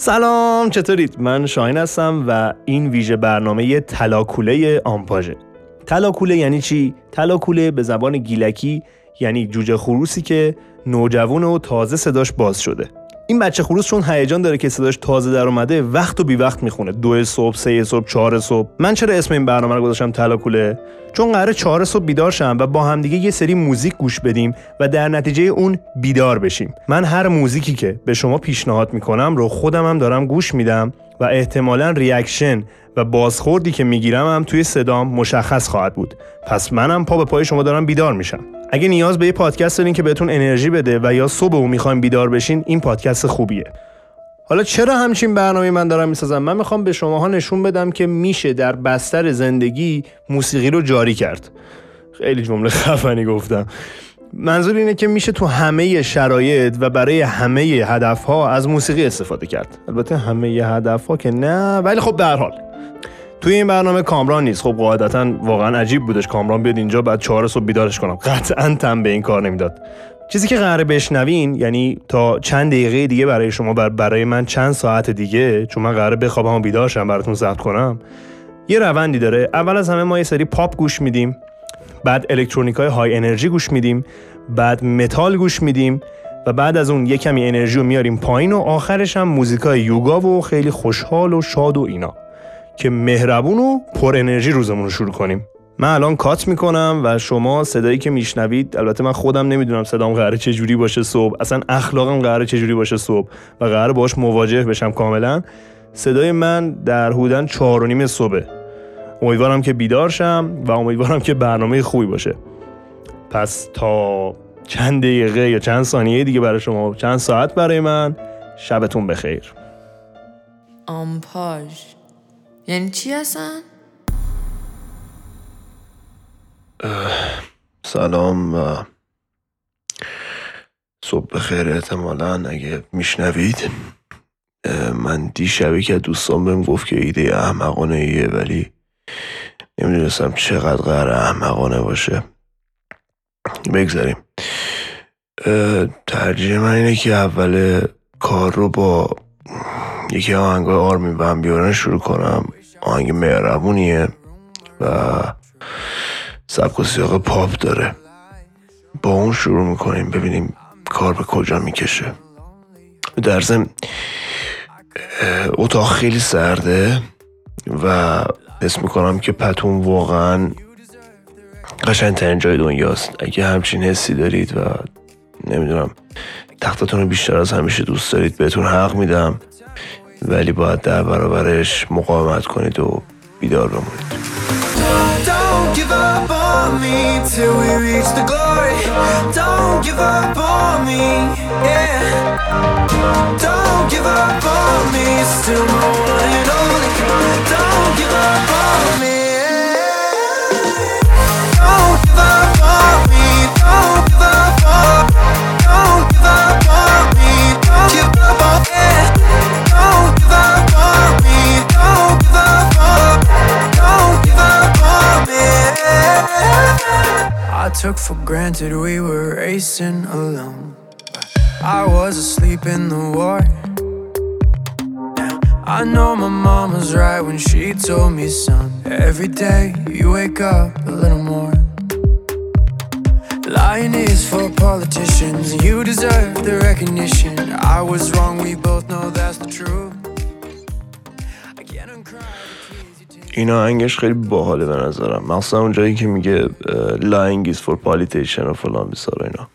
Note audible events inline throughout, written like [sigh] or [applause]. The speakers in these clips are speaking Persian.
سلام چطورید؟ من شاهین هستم و این ویژه برنامه تلاکوله آمپاژه. تلاکوله یعنی چی؟ تلاکوله به زبان گیلکی یعنی جوجه خروسی که نوجوان و تازه صداش باز شده. این بچه خروس چون هیجان داره که صداش تازه در اومده وقت و بی وقت می‌خونه. دو صبح سه صبح چهار صبح. من چرا اسم این برنامه رو گذاشتم تلاکوله چون قراره چهار صبح بیدار شم و با همدیگه یه سری موزیک گوش بدیم و در نتیجه اون بیدار بشیم. من هر موزیکی که به شما پیشنهاد می‌کنم رو خودم هم دارم گوش میدم و احتمالا reaction و بازخوردی که می‌گیرم هم توی صدام مشخص خواهد بود. پس منم پا به پای شما دارم بیدار میشم. اگه نیاز به یه پادکست دارین که بهتون انرژی بده و یا صبح و می‌خواین بیدار بشین این پادکست خوبیه. حالا چرا همچین برنامه من دارم می‌سازم؟ من می‌خوام به شماها نشون بدم که میشه در بستر زندگی موسیقی رو جاری کرد. خیلی جمله خفنی گفتم. منظور اینه که میشه تو همه شرایط و برای همه هدف ها از موسیقی استفاده کرد. البته همه هدف ها که نه ولی خب به هر حال. توی این برنامه کامران نیست. خب قاعدتا واقعا عجیب بودش کامران بیاد اینجا بعد چهار صبح بیدارش کنم. قطعا تن به این کار نمی‌داد. چیزی که قراره بشنوین یعنی تا چند دقیقه دیگه برای شما بر برای من چند ساعت دیگه چون من قراره بخوابم و بیدارشم براتون ضبط کنم یه روندی داره. اول از همه ما یه سری پاپ گوش میدیم بعد الکترونیک های high energy گوش میدیم بعد متال گوش میدیم و بعد از اون یه کمی انرژی رو میاریم پایین و آخرش هم موزیکای یوگا و خیلی خوشحال و شاد و اینا. که مهربون و پر انرژی روزمون رو شروع کنیم. من الان کات می‌کنم و شما صدایی که میشنوید البته من خودم نمی‌دونم صدام قراره چه جوری باشه صبح. اصلا اخلاقم قراره چه جوری باشه صبح و قراره باش مواجه بشم کاملا. صدای من در حدودن چهار و نیم صبح امیدوارم که بیدار شم و امیدوارم که برنامه خوبی باشه. پس تا چند دقیقه یا چند ثانیه دیگه برای شما چند ساعت برای من شبتون بخیر. آمپاژ. یعنی چی هستن؟ سلام و صبح بخیر احتمالا. اگه میشنوید من دیشبی که دوستان بهم گفت که ایده احمقانه ایه ولی نمی‌دونستم چقدر قرار احمقانه باشه. بگذاریم. ترجیح من اینه که اول کار رو با یکی آهنگ آرمین و بیارن شروع کنم. آهنگ مهربونیه و سبک و سیاق پاپ داره. با اون شروع می‌کنیم ببینیم کار به کجا می‌کشه. در ضمن اتاق خیلی سرده و حس می‌کنم که پتون واقعا قشنگترین جای دنیاست. اگه همچین حسی دارید و نمی‌دونم تختتون رو بیشتر از همیشه دوست دارید بهتون حق میدم. ولی باید در برابرش مقاومت کنید و بیدار بمونید Don't give up on me till we reach the glory. Don't give up on me, yeah. Don't give up on me, still my one and only. I took for granted we were racing alone. I was asleep in the war. Now I know my mom was right when she told me, son. Every day you wake up a little more. Lying is for politicians, you deserve the recognition. I was wrong, we both know that's the truth. این آهنگش خیلی باحاله به نظرم. مخصوصا اون جایی که میگه lying is for politician و فلان بیسار اینا.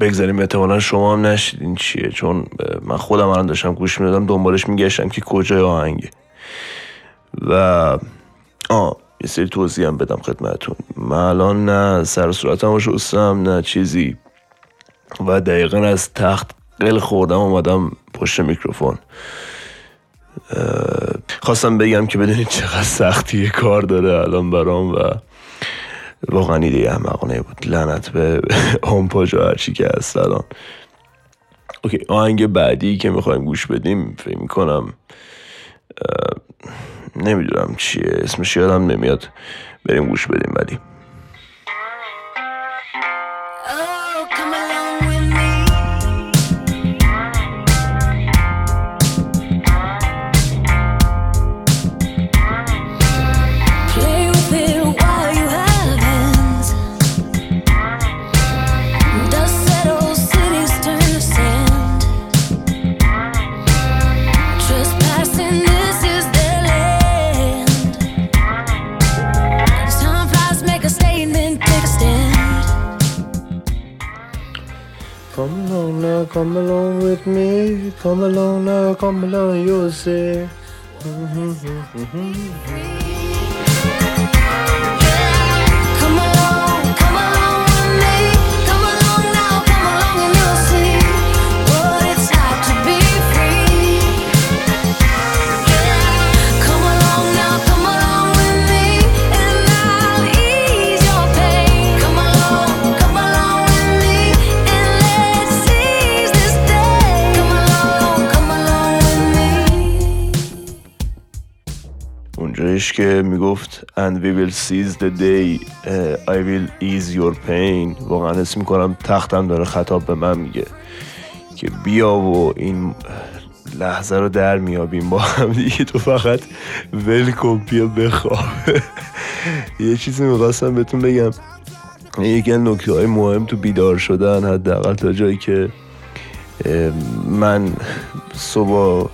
بگذاریم احتمالا شما هم نشیدین چیه. چون من خودم الان داشتم گوش می‌دادم دنبالش میگشتم که کجای آهنگه. و آه یه سری توضیح هم بدم خدمتون من الان نه سر صورتم شستم نه چیزی. و دقیقا از تخت قل خوردم اومدم پشت میکروفون. خواستم بگم که بدونید چقدر سختی کار داره الان برام و واقعا ایده احمقانه بود. لعنت به آمپاژ و هرچی که هست الان. اوکی آهنگ بعدی که می‌خوایم گوش بدیم فکر می‌کنم نمی‌دونم چیه اسمش یادم نمیاد. بریم گوش بدیم بعدی. Come along with me. Come along now, come along, you'll see. Come اونجایش که می‌گفت and we will seize the day uh, I will ease your pain. واقعا اسم می‌کنم تختم داره خطاب به من میگه. که بیا و این لحظه رو در میابیم با هم دیگه تو فقط ول بیا بخواب یه چیزی می‌خواستم بهتون بگم. یکی از نکته های مهم تو بیدار شدن حداقل تا جایی که من صبح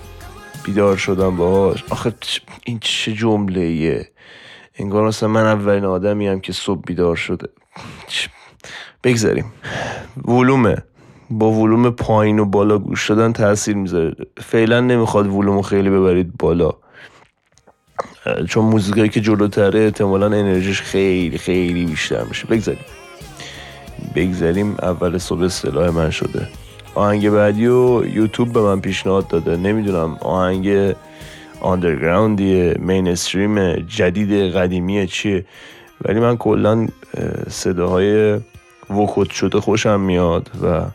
بیدار شدم باهاش. آخه این چه جمله ایه انگار مثلا من اولین آدمی هم که صبح بیدار شده. بگذاریم. ولومه. با ولوم پایین و بالا گوش دادن تاثیر می‌ذاره. فعلا نمی‌خواد ولوم خیلی ببرید بالا. چون موزیکایی که جلوتره احتمالا انرژیش خیلی خیلی بیشتر میشه. بگذاریم. بگذاریم اول صبح اصطلاح من شده. آهنگ بعدی و یوتیوب به من پیشنهاد داده. نمی‌دونم آهنگ آندرگراوندیه مینستریم جدید قدیمی چیه. ولی من کلا اه، صداهای وکوت شده خوشم میاد و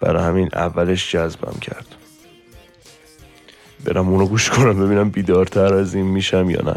برای همین اولش جذبم کرد. برم اونو گوش کنم ببینم بیدارتر از این میشم یا نه.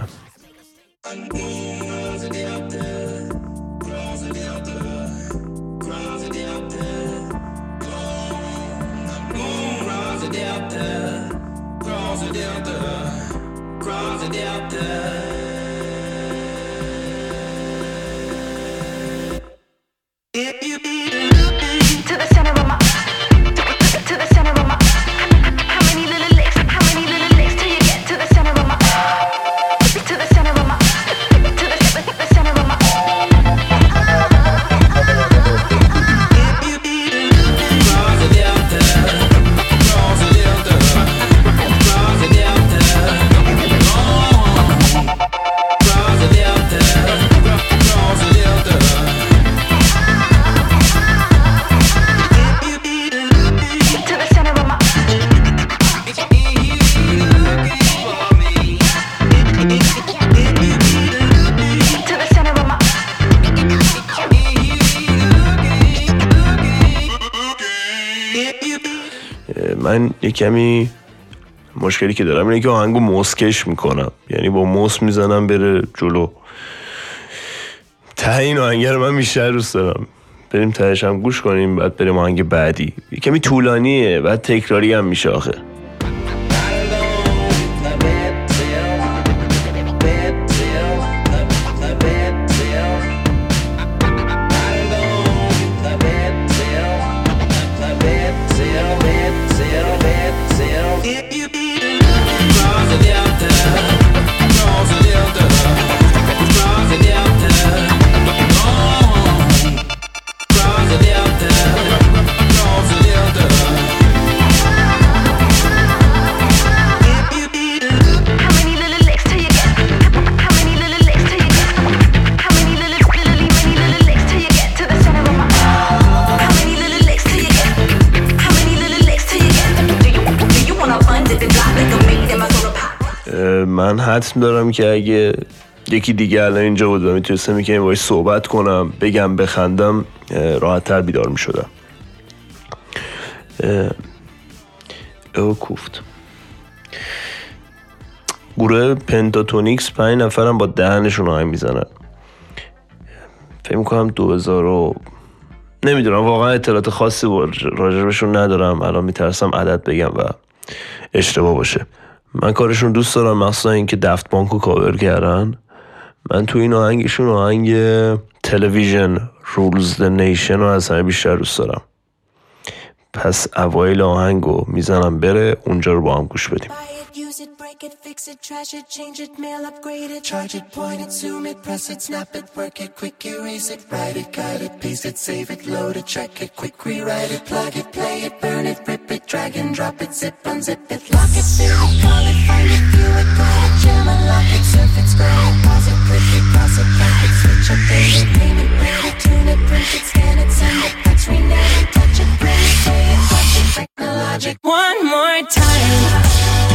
کمی مشکلی که دارم اینه که آهنگو موسکش می‌کنم. یعنی با موس می‌زنم بره جلو. ته این آهنگ رو من بیشتر دوست دارم. بریم تهش هم گوش کنیم بعد بریم آهنگ بعدی. کمی طولانیه بعد تکراری هم میشه آخه. من حتم دارم که اگه یکی دیگه الان اینجا بود و می‌تونستم که باش صحبت کنم بگم بخندم راحت تر بیدار می‌شدم. او کوفت. گروه پنتاتونیکس پنج نفرم با دهنشون آهنگ می‌زنن. فکر می‌کنم دو هزار و نمی‌دونم واقعا اطلاعات خاصی راجبشون ندارم. الان میترسم عدد بگم و اشتباه باشه. من کارشون دوست دارم مخصوصا اینکه دفت بانکو کاور کردن. من تو این آهنگشون آهنگ تلویژن رولز د نیشن رو از همه بیشتر دوست دارم. پس اوایل آهنگو می‌زنم بره اونجا رو با هم گوش بدیم. Use it, break it, fix it, trash it, change it, mail, upgrade it, charge it, point it, zoom it, press it, snap it, work it, quick erase it, write it, cut it, paste it, save it, load it, check it, quick rewrite it, plug it, play it, burn it, rip it, drag and drop it, zip, unzip it, lock it, fill it, call it, find it, view it, call it, jam and lock it, surf it, scroll it, pause it, click it, cross it, back it, switch, update it, name it, rate it, tune it, print it, scan it, send it, fax, rename it, touch it, print it, pay it, watch it. One more time.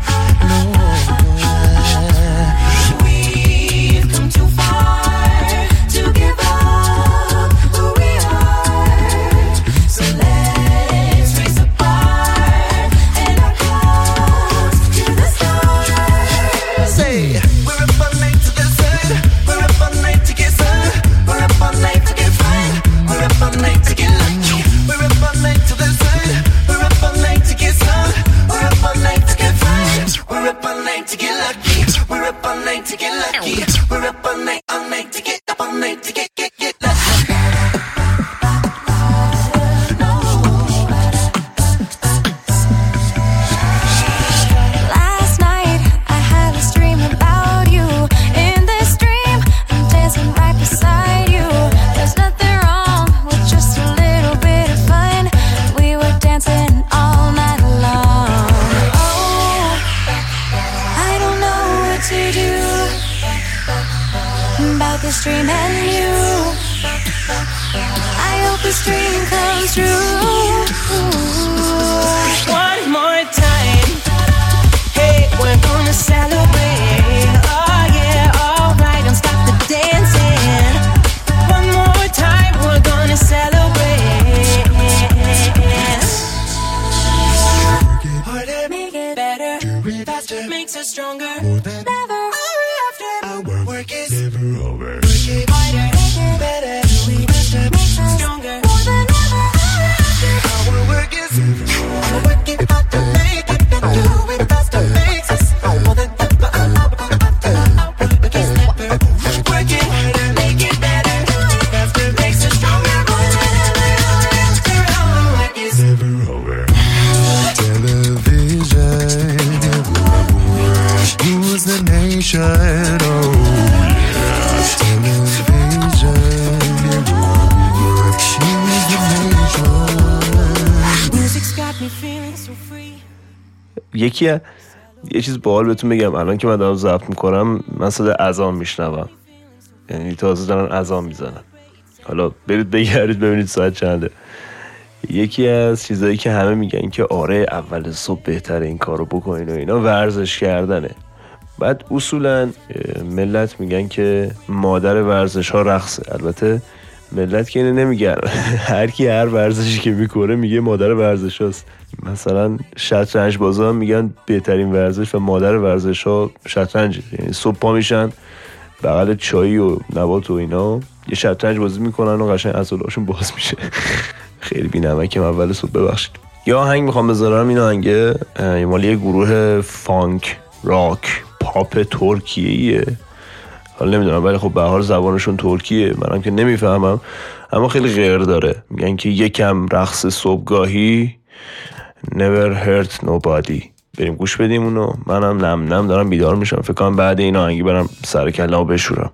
stronger. یکی یه چیز باحال بهتون بگم. الان که من دارم ضبط می‌کنم من صدا اذان میشنوم. یعنی تازه دارن اذان می‌زنن. حالا برید بگردید ببینید ساعت چنده. یکی از چیزایی که همه میگن که آره اول صبح بهتره این کارو بکنین و اینا ورزش کردنه. بعد اصولا ملت میگن که مادر ورزش ها رقصه. البته ملت که اینو نمیگن. [laughs] هر کی هر ورزشی که می‌کنه میگه مادر ورزش هاست مثلا شطرنج بازا میگن بهترین ورزش و مادر ورزش ها شطرنج. یعنی صبح پا میشن بغل چایی و نبات و اینا یه شطرنج بازی می‌کنن و قشنگ عضلاشون باز میشه. [laughs] خیلی بینمکم اول صبح ببخشید. یا آهنگ می‌خوام بذارم این آهنگه اه، مال یه گروه فانک راک پاپ ترکیه حالا نمی‌دونم ولی خب به هر حال زبانشون ترکیه منم که نمی‌فهمم. اما خیلی غیر داره. میگن که یکم رقص صبحگاهی never hurt nobody. بریم گوش بدیم اونو. منم نم نم دارم بیدار میشم. فکر کنم بعد این آهنگی برم سر کلامو بشورم.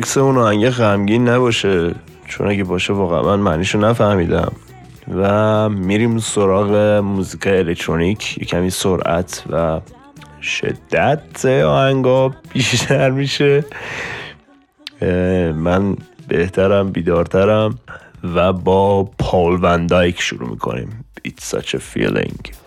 لیریکس اون آهنگ غمگین نباشه. چون اگه باشه واقعا من معنیشو نفهمیدم. و میریم سراغ موزیک الکترونیک. یه کمی سرعت و شدت آهنگا بیشتر میشه. من بهترم بیدارترم و با پاول وندایک شروع می‌کنیم. It's such a feeling.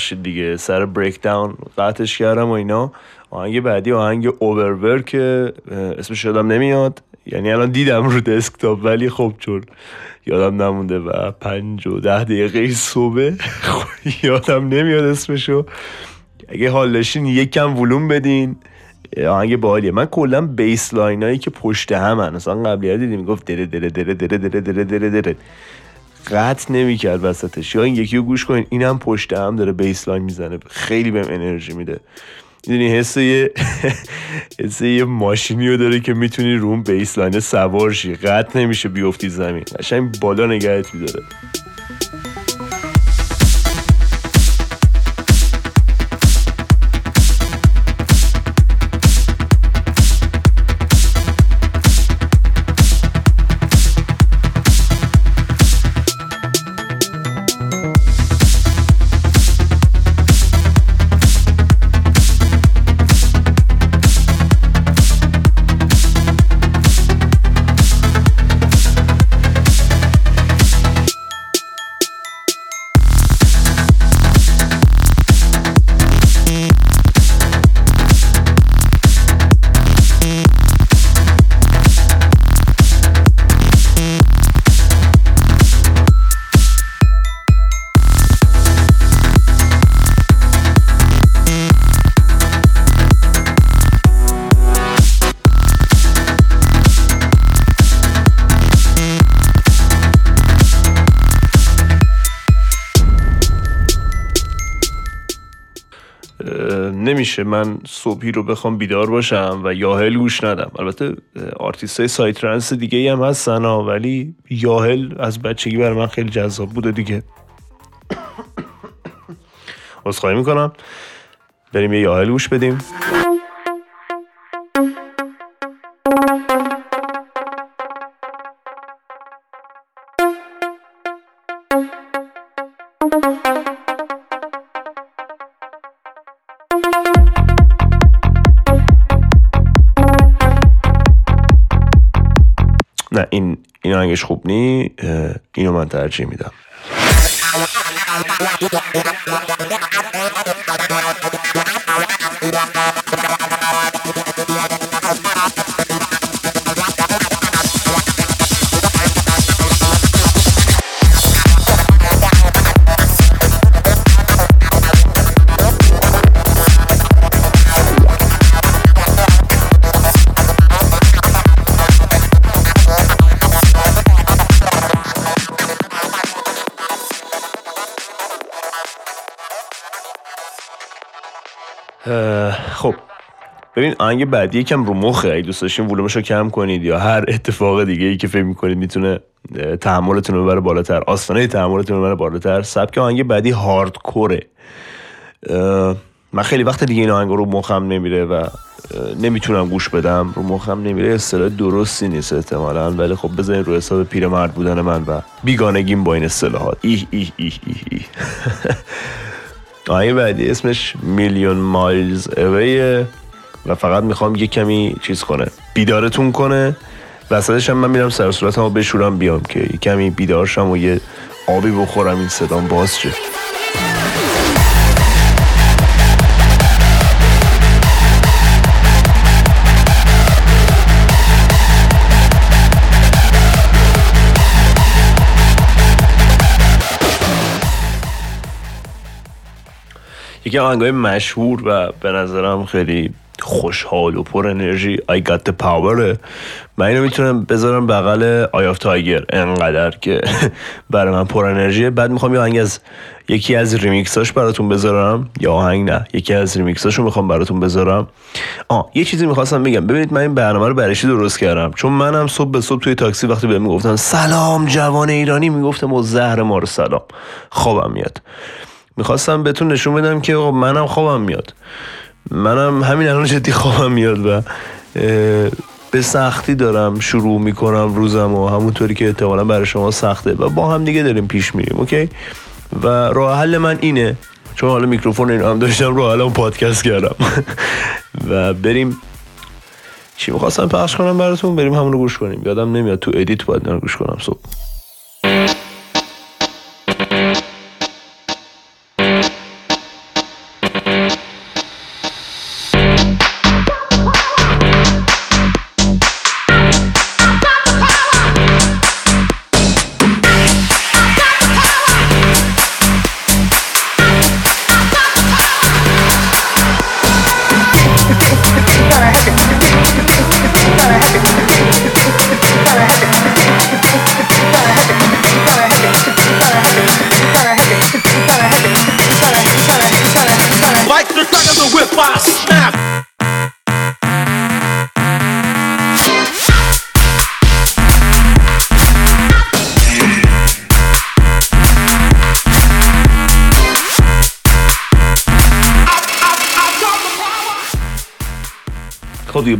ببخشید دیگه. سر breakdown قطعش کردم و اینا. آهنگ بعدی آهنگ اوورور که اسمش یادم نمیاد. یعنی الان دیدم رو دسکتاپ ولی خب چون یادم نمونده و پنج و ده دقیقه صبح [laughs] یادم نمیاد اسمشو. اگه حال داشتین یک کم ولوم بدین آهنگ باحالیه. من کلا bass line هایی که پشت هم هن. مثلا قبلی ها دیدیم گفت دره دره دره دره دره دره دره, دره. قطع نمی‌کرد وسطش. یا این یکی رو گوش کنین اینم پشت هم داره bass line می‌زنه. خیلی بهم انرژی میده. می‌دونی حس یه [laughs] حس یه ماشینی رو داره که می‌تونی رو اون bass line سوار شی قطع نمیشه بیفتی زمین. قشنگ بالا نگهت میداره. اه، نمیشه من صبحی رو بخوام بیدار باشم و Yahel گوش ندم. البته آرتیست های psytrance دیگه ای هم هستن ولی Yahel از بچگی برای من خیلی جذاب بوده دیگه. [coughs] عذرخواهی می‌کنم. بریم یه Yahel گوش بدیم. آهنگش خوب نی اینو من ترجیح میدم. خب. ببین آهنگ بعدی یکم رو مخه. اگه دوست داشتین رو کم کنید یا هر اتفاق دیگه ای که فکر می‌کنید می‌تونه تحملتون رو ببره بالاتر. آستانه تحملتون رو ببره بالاتر. سبک آهنگ بعدی هاردکوره من خیلی وقت دیگه این آهنگ رو مخم نمیره و نمی‌تونم گوش بدم. رو مخم نمیره اصطلاح درستی نیست احتمالا. ولی خب بذارین رو حساب پیرمرد بودن من و بیگانگیم با این اصطلاحات. ایه ایه ایه ایه ایه. [laughs] آهنگ بعدی اسمش میلیون مایلز اویه و فقط می‌خوام یه کمی چیز کنه بیدارتون کنه. وسطش هم من میرم سر صورتمو بشورم بیام که یه کمی بیدارشم و یه آبی بخورم این صدام باز شه. یکی آهنگای مشهور و به نظرم خیلی خوشحال و پر انرژی. I got the power. من اینو می‌تونم بذارم بغل Eye of Tiger انقدر که [laughs] برای من پر انرژیه. بعد می‌خوام یه آهنگ از یکی از ریمیکساش براتون بذارم. یا آهنگ نه یکی از ریمیکساشو می‌خوام براتون بذارم. آه یه چیزی می‌خواستم بگم. ببینید من این برنامه رو برای درست کردم؟ چون منم صبح به صبح توی تاکسی وقتی بهم می‌گفتن سلام جوان ایرانی می‌گفتم و زهرمار و سلام. خوابم میاد. می‌خواستم بهتون نشون بدم که منم خوابم میاد. منم همین الان جدی خوابم میاد و به سختی دارم شروع می‌کنم روزم و همونطوری که احتمالا برای شما سخته و با هم دیگه داریم پیش میریم اوکی؟ و راه حل من اینه. چون حالا میکروفون اینو هم داشتم راه حل پادکست کردم. [laughs] و بریم. چی می‌خواستم پخش کنم براتون؟ بریم همون رو گوش کنیم. یادم نمیاد تو edit باید رو گوش کنم صبح.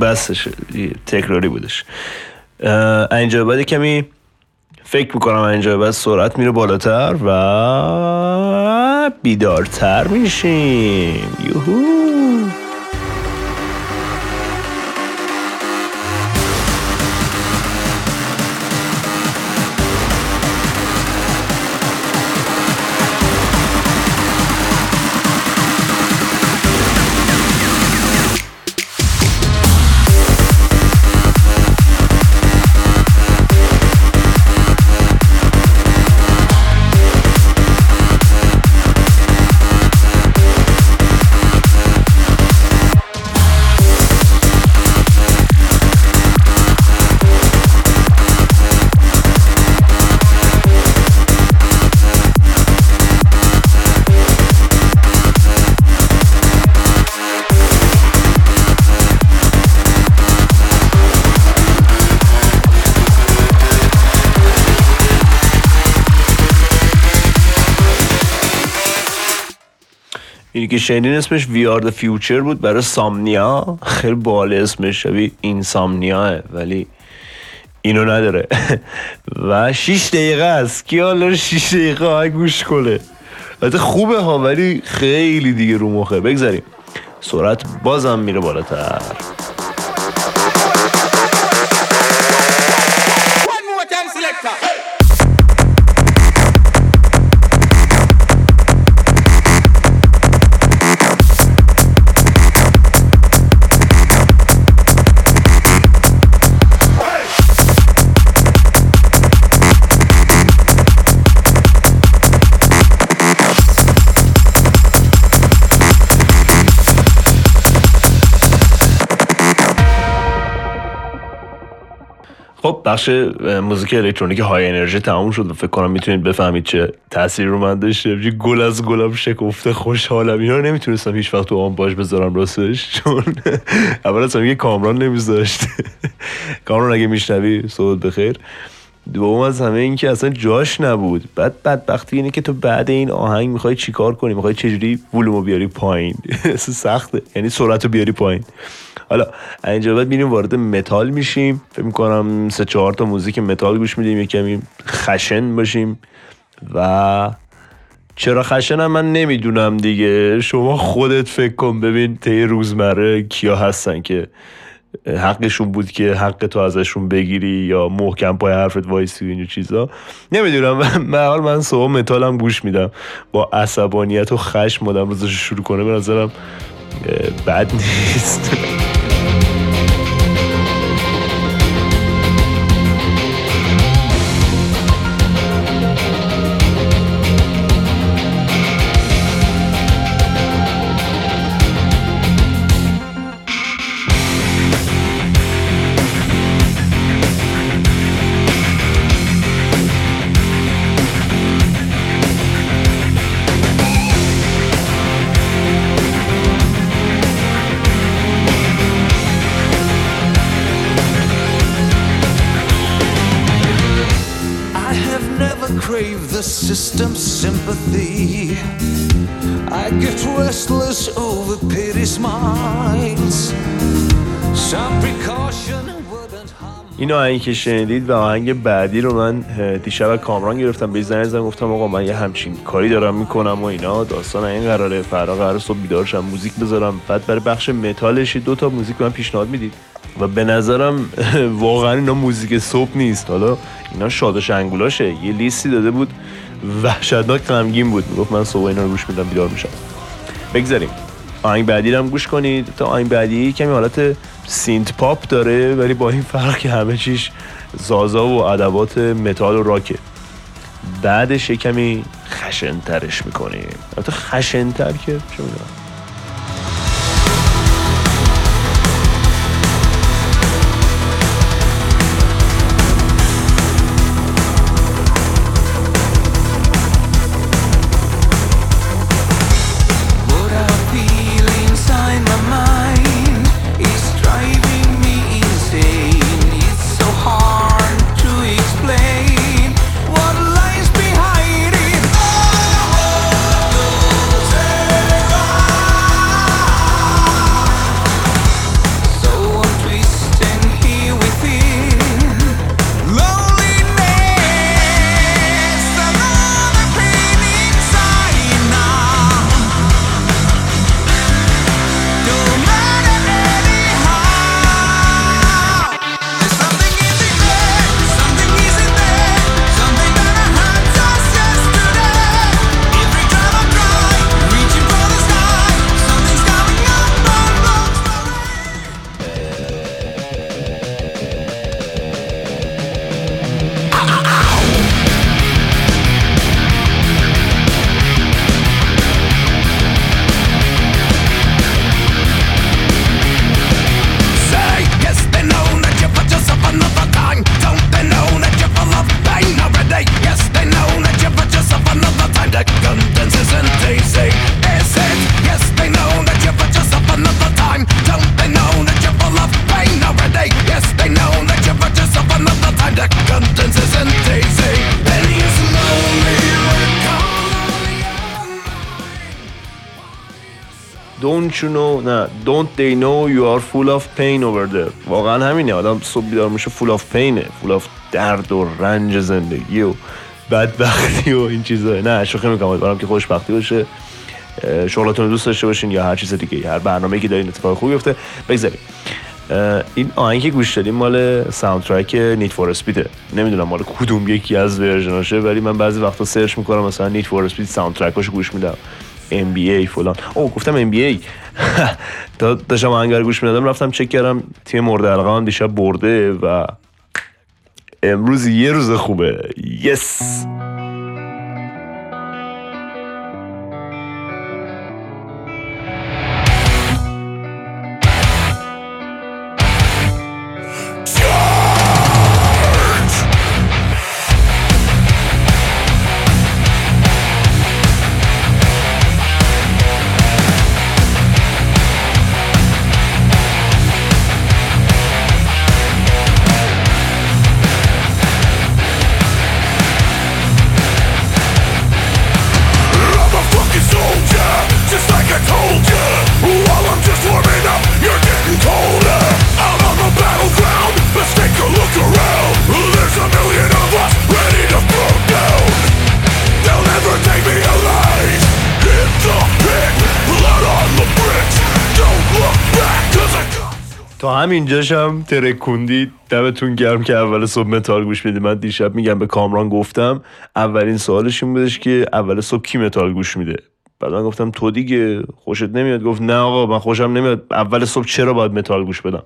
بسش تکراری بودش. اینجا بعد کمی فکر می‌کنم اینجا بعد سرعت میره بالاتر و بیدارتر میشیم. یوهو! شنیدین اسمش Are The Future بود برای سامنیا؟ خیلی باله اسمش شبیه اینسامنیاه ولی اینو نداره. [laughs] و 6 دقیقه است. کی حالا 6 دقیقه؟ آهنگ گوش کنه البته خوبه ها ولی خیلی دیگه رو مخه. بگذاریم. سرعت بازم میره بالاتر. خب بخش موزیک الکترونیک های انرژی تموم شد و فکر کنم می‌تونید بفهمید چه تاثیر رو من داشته. یه گل از گلم شکفته خوشحالم. اینا رو نمی‌تونستم هیچ وقت تو آن باش بذارم راستش چون [laughs] اول همه یه کامران نمیذاشت. [laughs] کامران اگه میشنوی صحبت بخیر. دوم از همه این که اصلا جاش نبود. بعد بدبختی اینه که تو بعد این آهنگ می‌خوای چیکار کنی؟ می‌خوای چجوری ولومو بیاری پایین؟ [laughs] اصلا سخته. یعنی سرعت بیاری پایین. حالا اینجا بعد میریم وارد متال میشیم. فکر می‌کنم سه چهار تا موزیک متال گوش میدیم یه کمی خشن باشیم. و چرا خشنم من نمی‌دونم دیگه. شما خودت فکر کن ببین طی روزمره کیا هستن که حقشون بود که حق تو ازشون بگیری یا محکم پای حرفت وایسی و چیزا. نمی‌دونم. من [laughs] حال من صبح متالم گوش میدم. با عصبانیت و خشم آدم روزش شروع کنه به نظرم بد نیست. [laughs] the system's sympathy. I get restless over pity smiles. Some precaution. این آهنگی که شنیدید و آهنگ بعدی رو من دیشب کامران گرفتم به زنگ زدم گفتم آقا من یه همچین کاری دارم می‌کنم و اینا داستان این قراره فردا قرار صبح بیدار شم موزیک بذارم بعد برای بخش متالش دو تا موزیک من پیشنهاد می‌دید و به نظرم [laughs] واقعا اینا موزیک صبح نیست. حالا اینا شاد شنگولاشه. یه لیستی داده بود. وحشتناک غمگین بود. گفت من صبح اینا رو گوش میدم بیدار میشم. بگذاریم. آهنگ بعدی هم گوش کنید. تا آهنگ بعدی کمی حالت synth-pop داره ولی با این فرق که همه چیش سازا و ادوات متال و راکه. بعدش یه کمی خشنترش می‌کنیم. البته خشنتر که چه می‌دونم. Don't they know you are full of pain over there? واقعا همینه. آدم صبح بیدار میشه full of pain ه. Full of درد و رنج زندگی و بدبختی و این چیزا. نه شوخی می‌کنم. امیدوارم که خوشبختی باشه. رو دوست داشته باشین یا هر چیز دیگه. هر برنامه‌ای که دارین اتفاق خوبی بیفته بگذاریم این آهنگی که گوش دادیم مال soundtrack Need for Speed ه نمی‌دونم مال کدوم یکی از version اشه ولی من بعضی وقتا سرچ می‌کنم مثلا Need for Speed soundtrack اشو گوش میدم. ام فلان. او گفتم ام بی تا داشتم رو گوش می‌دادم رفتم چک کردم تیم مورد علاقه هم دیشب برده و امروز یه روز خوبه. یس همینجاش هم ترکوندی. دمتون گرم که اول صبح متال گوش میدی. من دیشب میگم به کامران گفتم. اولین سوالش این بودش که اول صبح کی متال گوش میده؟ بعد من گفتم تو دیگه. خوشت نمیاد؟ گفت نه آقا من خوشم نمیاد. اول صبح چرا باید متال گوش بدم؟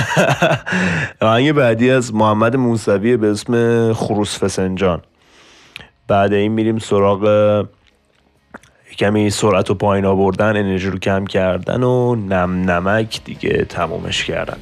[laughs] آهنگ بعدی از محمد موسوی به اسم خروس فسنجان. بعد این میریم سراغ کمی سرعت رو پایین آوردن انرژی رو کم کردن و نم نمک دیگه تمومش کردن.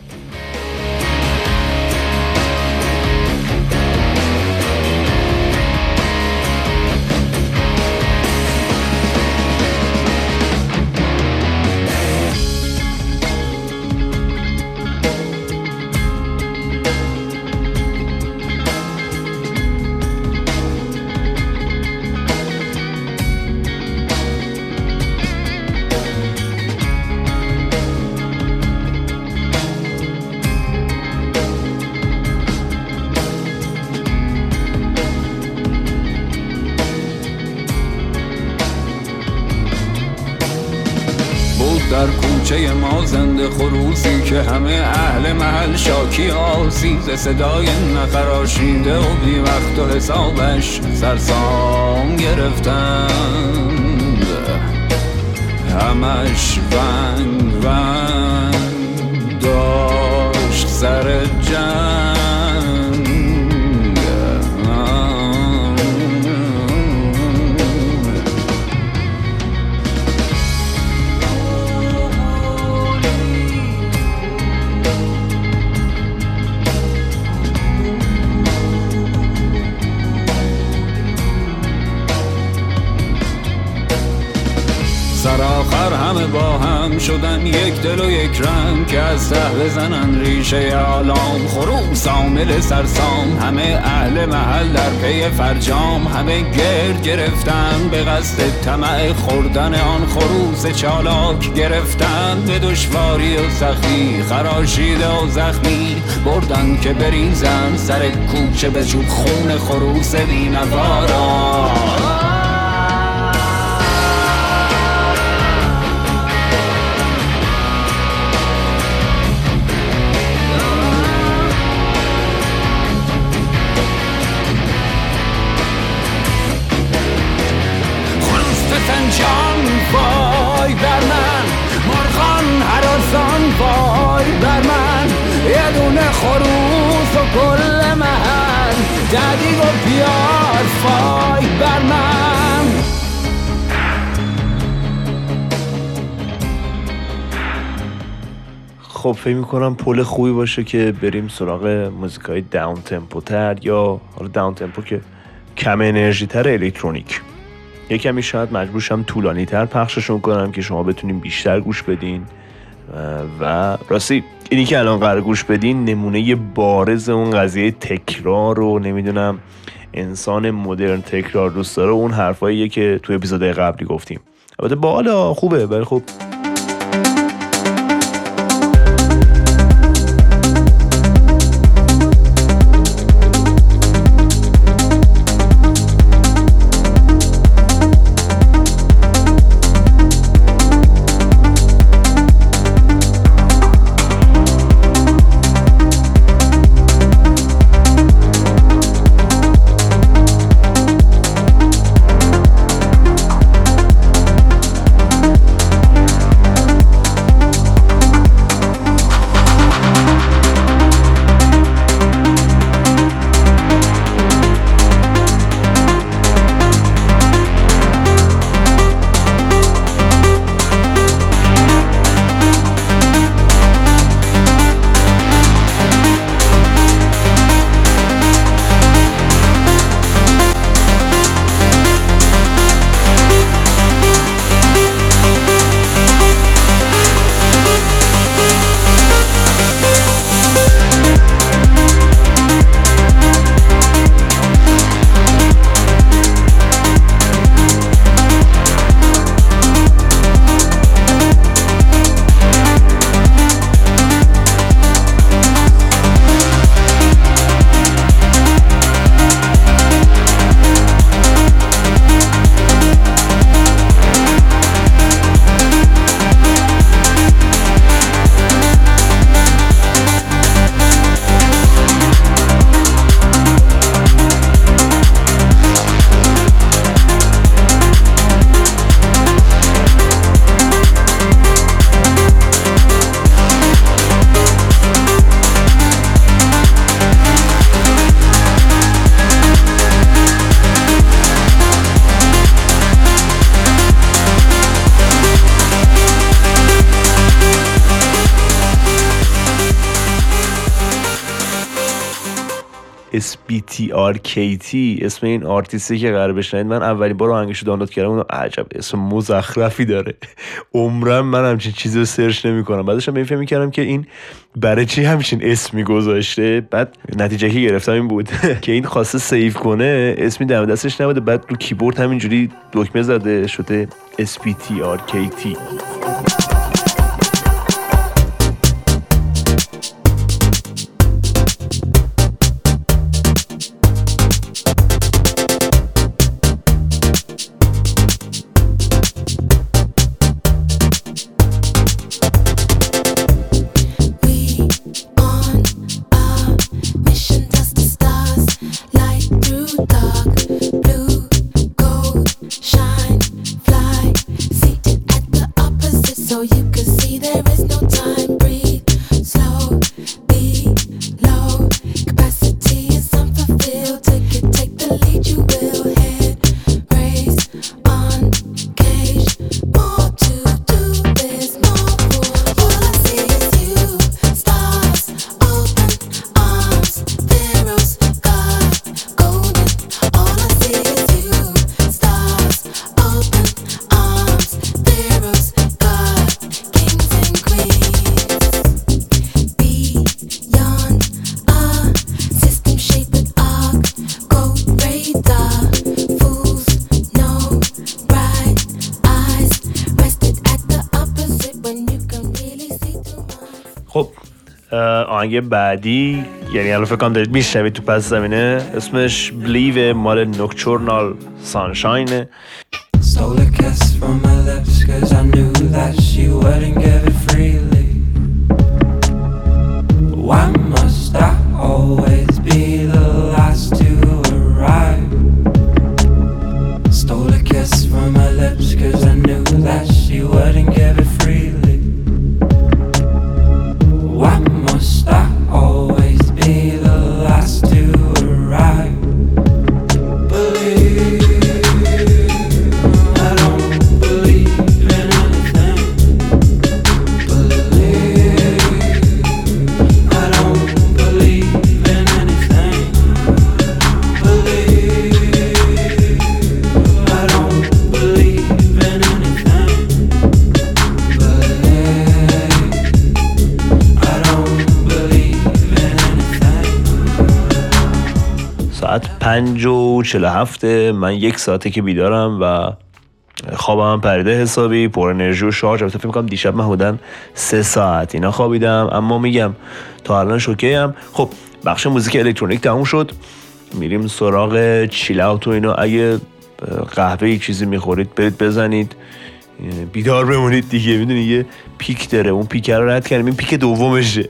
با هم شدن یک دل و یک رنگ که از ته بزنن ریشه آلام. خروس عامل سرسام همه اهل محل در پی فرجام. همه گرد گرفتن به قصد طمع خوردن آن خروس چالاک گرفتن. به دشواری و سخی خراشیده و زخمی بردن که بریزن سر کوچه به چوب خون خروس بینوارا. بیار وای بر من خب فکر می‌کنم پل خوبی باشه که بریم سراغ موزیک های داون تمپو تر یا حالا داون تمپو که کم انرژی تر الکترونیک. یه کمی شاید مجبورشم طولانی تر پخششون کنم که شما بتونین بیشتر گوش بدین. و راستی اینی که الان قرار گوش بدین نمونه بارز اون قضیه تکرار رو نمی‌دونم انسان مدرن تکرار دوست داره اون حرفاییه که تو اپیزود قبلی گفتیم. البته بالا خوبه ولی خب SBTRKT اسم این آرتیستی که قرار بشنید من اولین بار آهنگش رو دانلود کردم اونو عجب اسم مزخرفی داره. [laughs] عمرم من همچین چیزی رو سرچ نمی کنم بعدش هم فکر می‌کردم که این برای چی همچین اسمی گذاشته؟ بعد نتیجه که گرفتم این بود. [laughs] که این خواسته save کنه اسمی دم دستش نبوده. بعد رو کیبورد همینجوری دکمه زده شده SBTRKT آهنگ بعدی. یعنی الان فکر کنم دارید میشنوید تو پس زمینه. اسمش بلیو مال نوکچورنال freely. Why ساعت پنج و چل هفته من یک ساعته که بیدارم و خوابم هم پریده حسابی پر انرژی و شارژ. البته فکر می‌کنم دیشب من حدوداً سه ساعت اینا خوابیدم. اما میگم تا الان شوکه هم خب بخش موزیک الکترونیک تموم شد. میریم سراغ چیل اوت و اینا. اگه قهوه ای چیزی می‌خورید برید بزنید. بیدار بمونید دیگه می‌دونی؟ یه پیک داره اون پیک رو رد کردیم این پیک دومشه.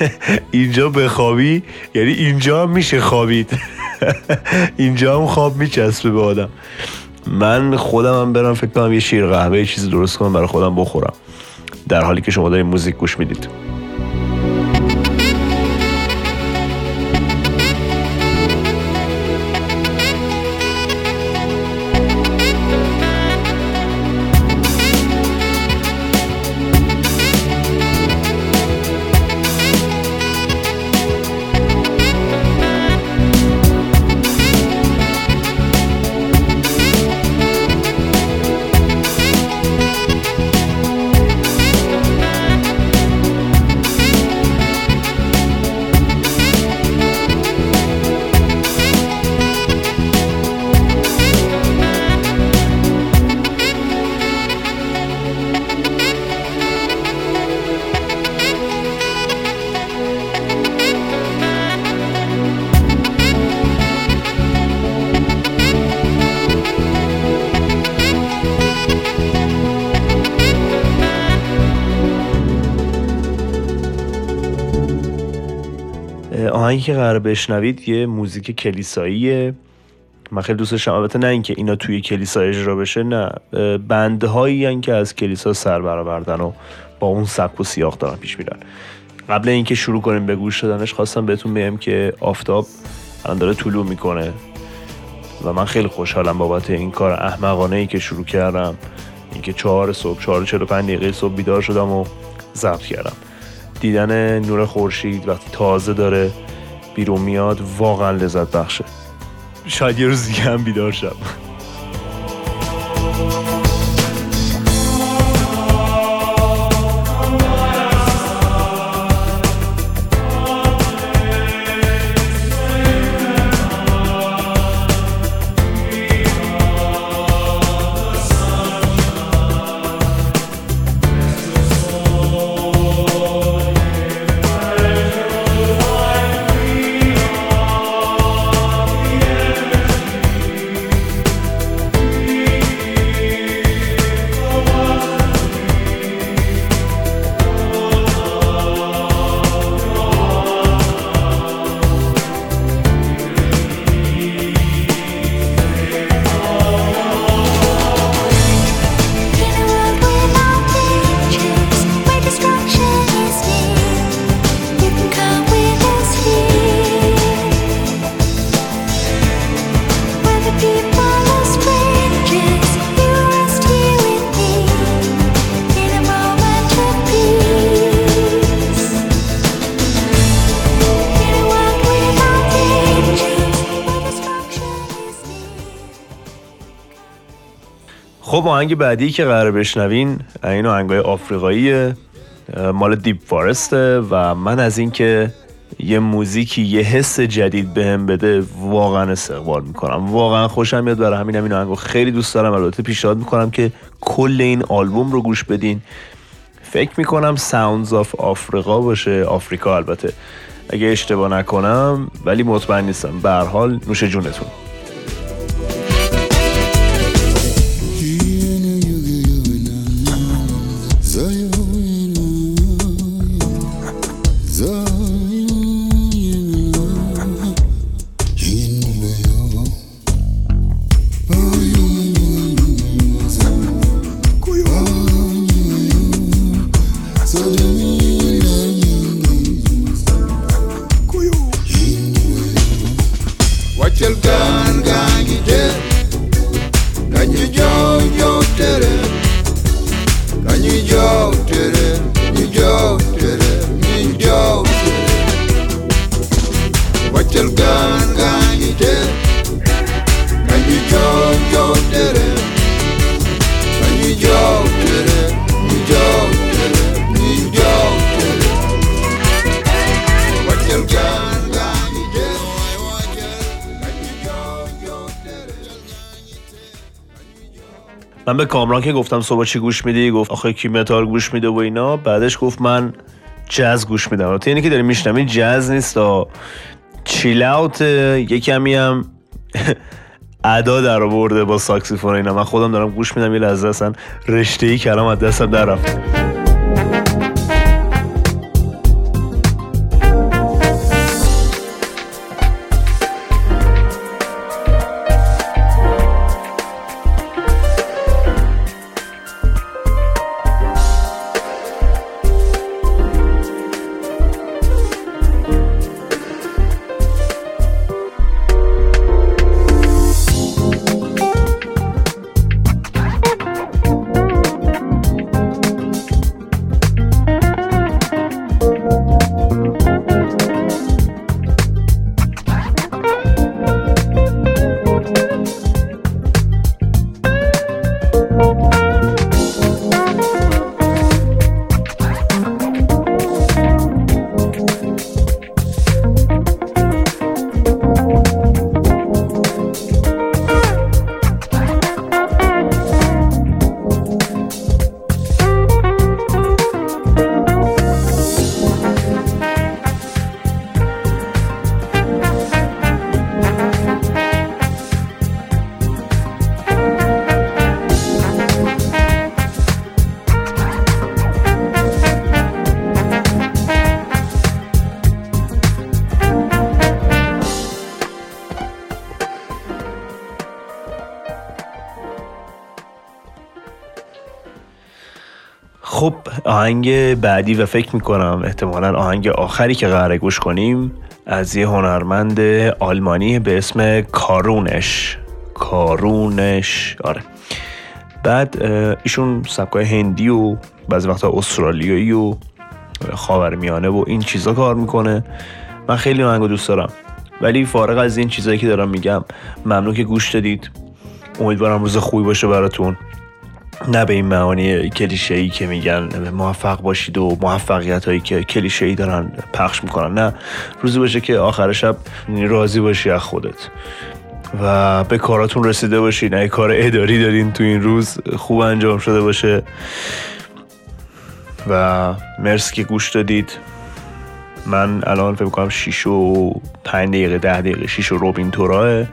[laughs] اینجا بخوابی یعنی اینجا هم میشه خوابید. [laughs] اینجا هم خواب میچسبه به آدم. من خودم هم برم فکر کنم یه شیر قهوه یه چیزی درست کنم برای خودم بخورم. در حالی که شما دارین موزیک گوش می‌دید. آهنگی که قرار بشنوید یه موزیک کلیساییه. من خیلی دوستش دارم البته نه اینکه اینا توی کلیسا اجرا بشه نه. بندهایی که از کلیسا سر برآوردن و با اون سبک و سیاق دارن پیش میرن. قبل اینکه شروع کنیم به گوش دادنش خواستم بهتون بگم که آفتاب الان داره طلوع می‌کنه و من خیلی خوشحالم بابت این کار احمقانه ای که شروع کردم. اینکه چهار صبح چهار و چهل و پنج دقیقه صبح بیدار شدم و ضبط کردم. دیدن نور خورشید وقتی تازه داره بیرون میاد واقعا لذت بخشه. شاید یه روز دیگه هم بیدار شم. خب آهنگ بعدی که قرار بشنوین این آهنگای آفریقایی مال Deep Forest ه و من از اینکه یه موزیکی یه حس جدید بهم بده واقعا استقبال می‌کنم. واقعا خوشم میاد. برای همین این آهنگو خیلی دوست دارم. البته پیشنهاد می‌کنم که کل این آلبوم رو گوش بدین. فکر می‌کنم Sounds of Africa باشه. آفریقا البته. اگه اشتباه نکنم ولی مطمئن نیستم. به هر حال نوش جونتون. من به کامران که گفتم صبح چی گوش میدی؟ گفت آخه کی متال گوش میده و اینا. بعدش گفت من جاز گوش میدم. البته اینی که داری میشنوی جاز نیست تا chill out. یه هم [laughs] ادا در آورده با ساکسیفون و اینا. من خودم دارم گوش میدم یه لحظه اصلا رشته‌ی کلام از دستم در رفت. آهنگ بعدی و فکر می‌کنم احتمالا آهنگ آخری که قراره گوش کنیم از یه هنرمند آلمانی به اسم کارونش. کارونش. آره. بعد ایشون سبکای هندی و بعضی وقتا استرالیایی و خاورمیانه و این چیزا کار می‌کنه. من خیلی آهنگو دوست دارم. ولی فارغ از این چیزایی که دارم میگم ممنون که گوش دادید. امیدوارم روز خوبی باشه براتون. نه به این معانی کلیشه ای که میگن موفق باشید و موفقیت هایی که کلیشه ای دارن پخش می‌کنن. نه روزی باشه که آخر شب راضی باشی از خودت و به کاراتون رسیده باشین اگه کار اداری دارین تو این روز خوب انجام شده باشه. و مرسی که گوش دادید. من الان فکر کنم 6 و 5 دقیقه 10 دقیقه 6 و روبین توراه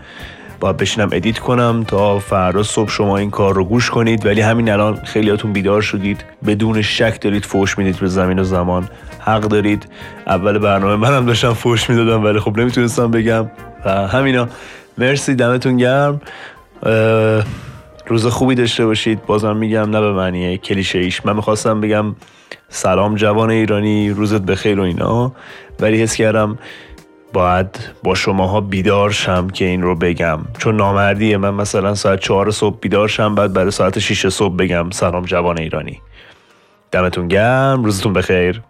باید بشینم ادیت کنم تا فردا صبح شما این کار رو گوش کنید. ولی همین الان خیلیاتون بیدار شدید. بدون شک دارید فوش می‌دید به زمین و زمان. حق دارید. اول برنامه منم داشتم فوش می‌دادم ولی خب نمی‌تونستم بگم. و همینا مرسی دمتون گرم. روز خوبی داشته باشید. بازم میگم نه به معنی کلیشه ایش. من می‌خواستم بگم سلام جوان ایرانی روزت بخیر و اینا. ولی حس کردم باید با شماها بیدار شم که این رو بگم. چون نامردیه. من مثلا ساعت چهار صبح بیدار شم بعد برای ساعت 6 صبح بگم سلام جوان ایرانی. دمتون گرم. روزتون بخیر.